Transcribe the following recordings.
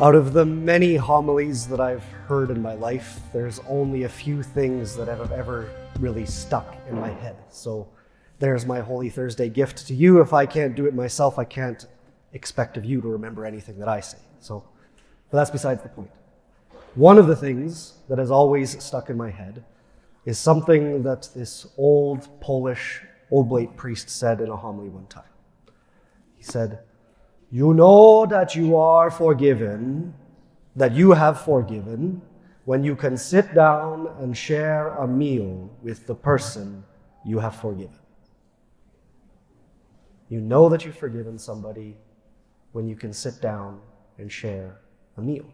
Out of the many homilies that I've heard in my life, there's only a few things that have ever really stuck in my head. So there's my Holy Thursday gift to you. If I can't do it myself, I can't expect of you to remember anything that I say. So, but that's besides the point. One of the things that has always stuck in my head is something that this old Polish oblate priest said in a homily one time. He said, You know that you are forgiven, that you have forgiven, when you can sit down and share a meal with the person you have forgiven. You know that you've forgiven somebody when you can sit down and share a meal.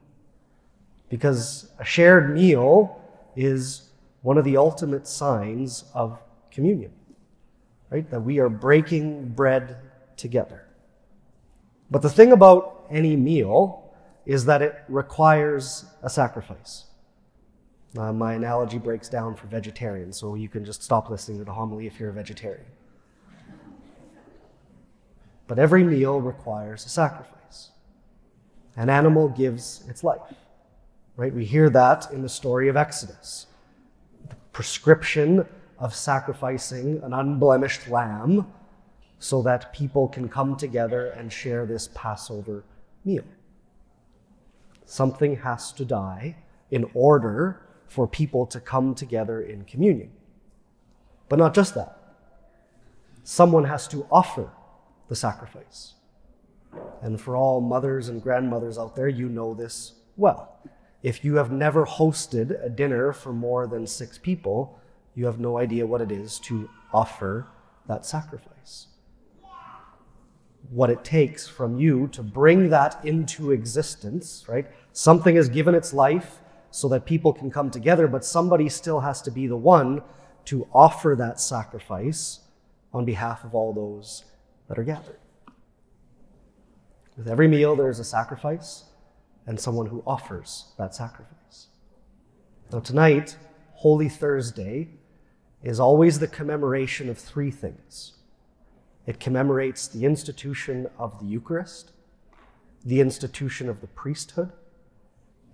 Because a shared meal is one of the ultimate signs of communion, right? That we are breaking bread together. But the thing about any meal is that it requires a sacrifice. Uh, my analogy breaks down for vegetarians, so you can just stop listening to the homily if you're a vegetarian. But every meal requires a sacrifice. An animal gives its life. Right? We hear that in the story of Exodus. The prescription of sacrificing an unblemished lamb so that people can come together and share this Passover meal. Something has to die in order for people to come together in communion. But not just that. Someone has to offer the sacrifice. And for all mothers and grandmothers out there, you know this well. If you have never hosted a dinner for more than six people, you have no idea what it is to offer that sacrifice. What it takes from you to bring that into existence, right? Something has given its life so that people can come together, but somebody still has to be the one to offer that sacrifice on behalf of all those that are gathered. With every meal, there is a sacrifice and someone who offers that sacrifice. Now, tonight, Holy Thursday, is always the commemoration of three things it commemorates the institution of the Eucharist, the institution of the priesthood,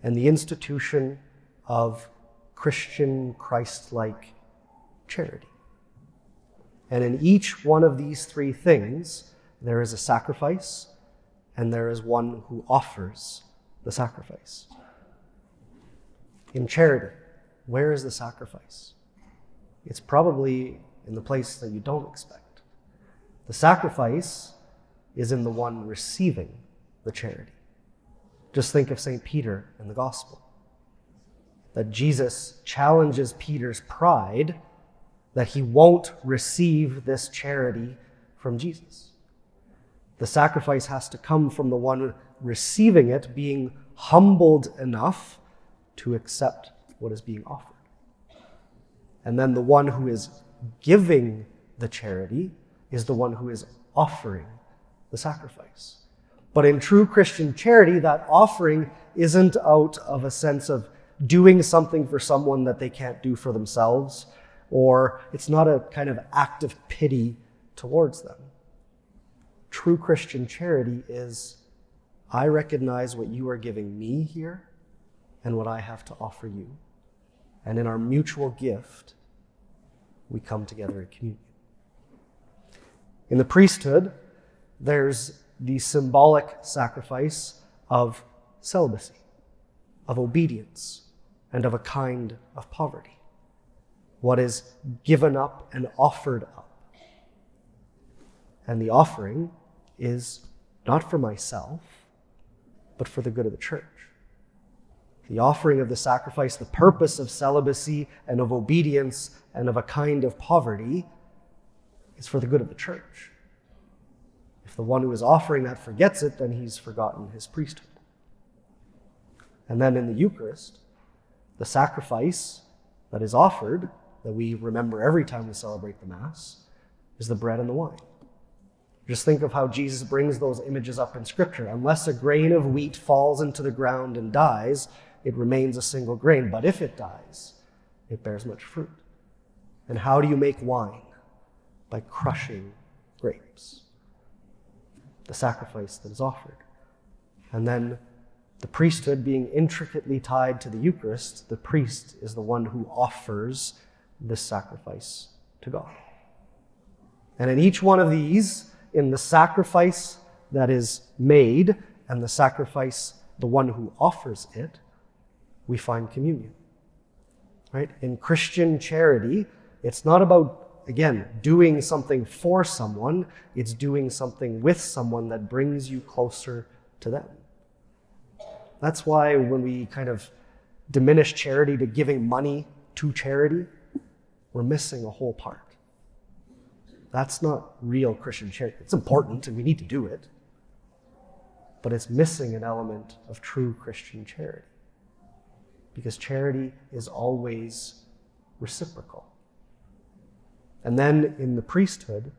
and the institution of Christian Christ like charity. And in each one of these three things, there is a sacrifice and there is one who offers the sacrifice. In charity, where is the sacrifice? It's probably in the place that you don't expect. The sacrifice is in the one receiving the charity. Just think of St. Peter in the gospel. That Jesus challenges Peter's pride that he won't receive this charity from Jesus. The sacrifice has to come from the one receiving it being humbled enough to accept what is being offered. And then the one who is giving the charity is the one who is offering the sacrifice. But in true Christian charity, that offering isn't out of a sense of doing something for someone that they can't do for themselves or it's not a kind of act of pity towards them. True Christian charity is I recognize what you are giving me here and what I have to offer you. And in our mutual gift, we come together in communion. In the priesthood, there's the symbolic sacrifice of celibacy, of obedience, and of a kind of poverty what is given up and offered up. And the offering is not for myself, but for the good of the church. The offering of the sacrifice, the purpose of celibacy and of obedience and of a kind of poverty is for the good of the church. If the one who is offering that forgets it, then he's forgotten his priesthood. And then in the Eucharist, the sacrifice that is offered that we remember every time we celebrate the Mass is the bread and the wine. Just think of how Jesus brings those images up in Scripture. Unless a grain of wheat falls into the ground and dies, it remains a single grain. But if it dies, it bears much fruit. And how do you make wine? By crushing grapes. The sacrifice that is offered. And then The priesthood being intricately tied to the Eucharist, the priest is the one who offers this sacrifice to God. And in each one of these, in the sacrifice that is made and the sacrifice, the one who offers it, we find communion. Right? In Christian charity, it's not about, again, doing something for someone, it's doing something with someone that brings you closer to them. That's why when we kind of diminish charity to giving money to charity, we're missing a whole part. That's not real Christian charity. It's important and we need to do it, but it's missing an element of true Christian charity. Because charity is always reciprocal. And then in the priesthood,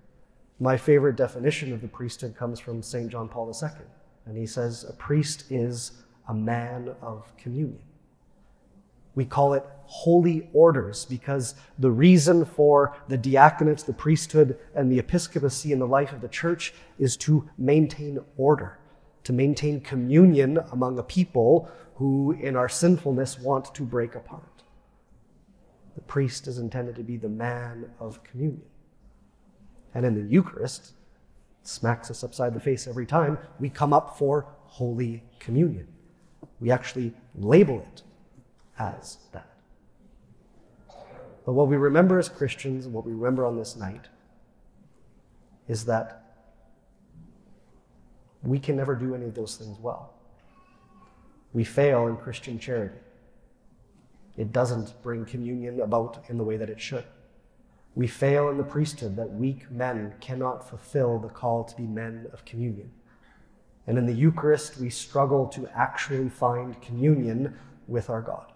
my favorite definition of the priesthood comes from St. John Paul II. And he says, A priest is a man of communion. We call it holy orders because the reason for the diaconate, the priesthood, and the episcopacy in the life of the church is to maintain order, to maintain communion among a people who, in our sinfulness, want to break apart. The priest is intended to be the man of communion. And in the Eucharist, smacks us upside the face every time, we come up for Holy Communion. We actually label it as that. But what we remember as Christians, what we remember on this night, is that we can never do any of those things well. We fail in Christian charity. It doesn't bring communion about in the way that it should. We fail in the priesthood that weak men cannot fulfill the call to be men of communion. And in the Eucharist, we struggle to actually find communion with our God.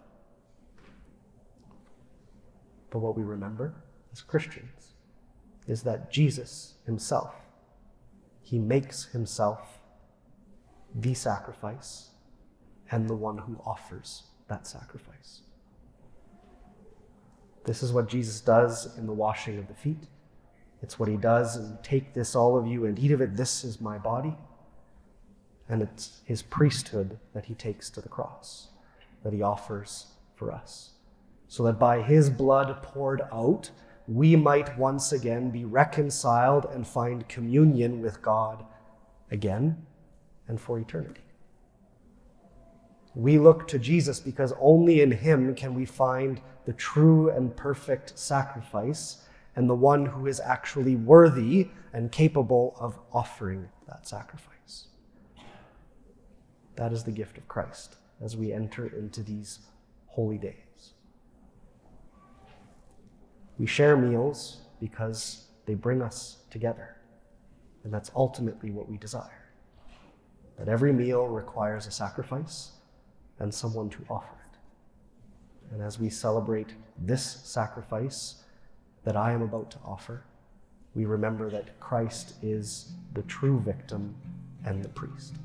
But what we remember as Christians is that Jesus himself, he makes himself the sacrifice and the one who offers that sacrifice. This is what Jesus does in the washing of the feet. It's what he does and take this, all of you, and eat of it. This is my body. And it's his priesthood that he takes to the cross, that he offers for us. So that by his blood poured out, we might once again be reconciled and find communion with God again and for eternity. We look to Jesus because only in him can we find the true and perfect sacrifice and the one who is actually worthy and capable of offering that sacrifice. That is the gift of Christ as we enter into these holy days. We share meals because they bring us together, and that's ultimately what we desire. That every meal requires a sacrifice and someone to offer it. And as we celebrate this sacrifice that I am about to offer, we remember that Christ is the true victim and the priest.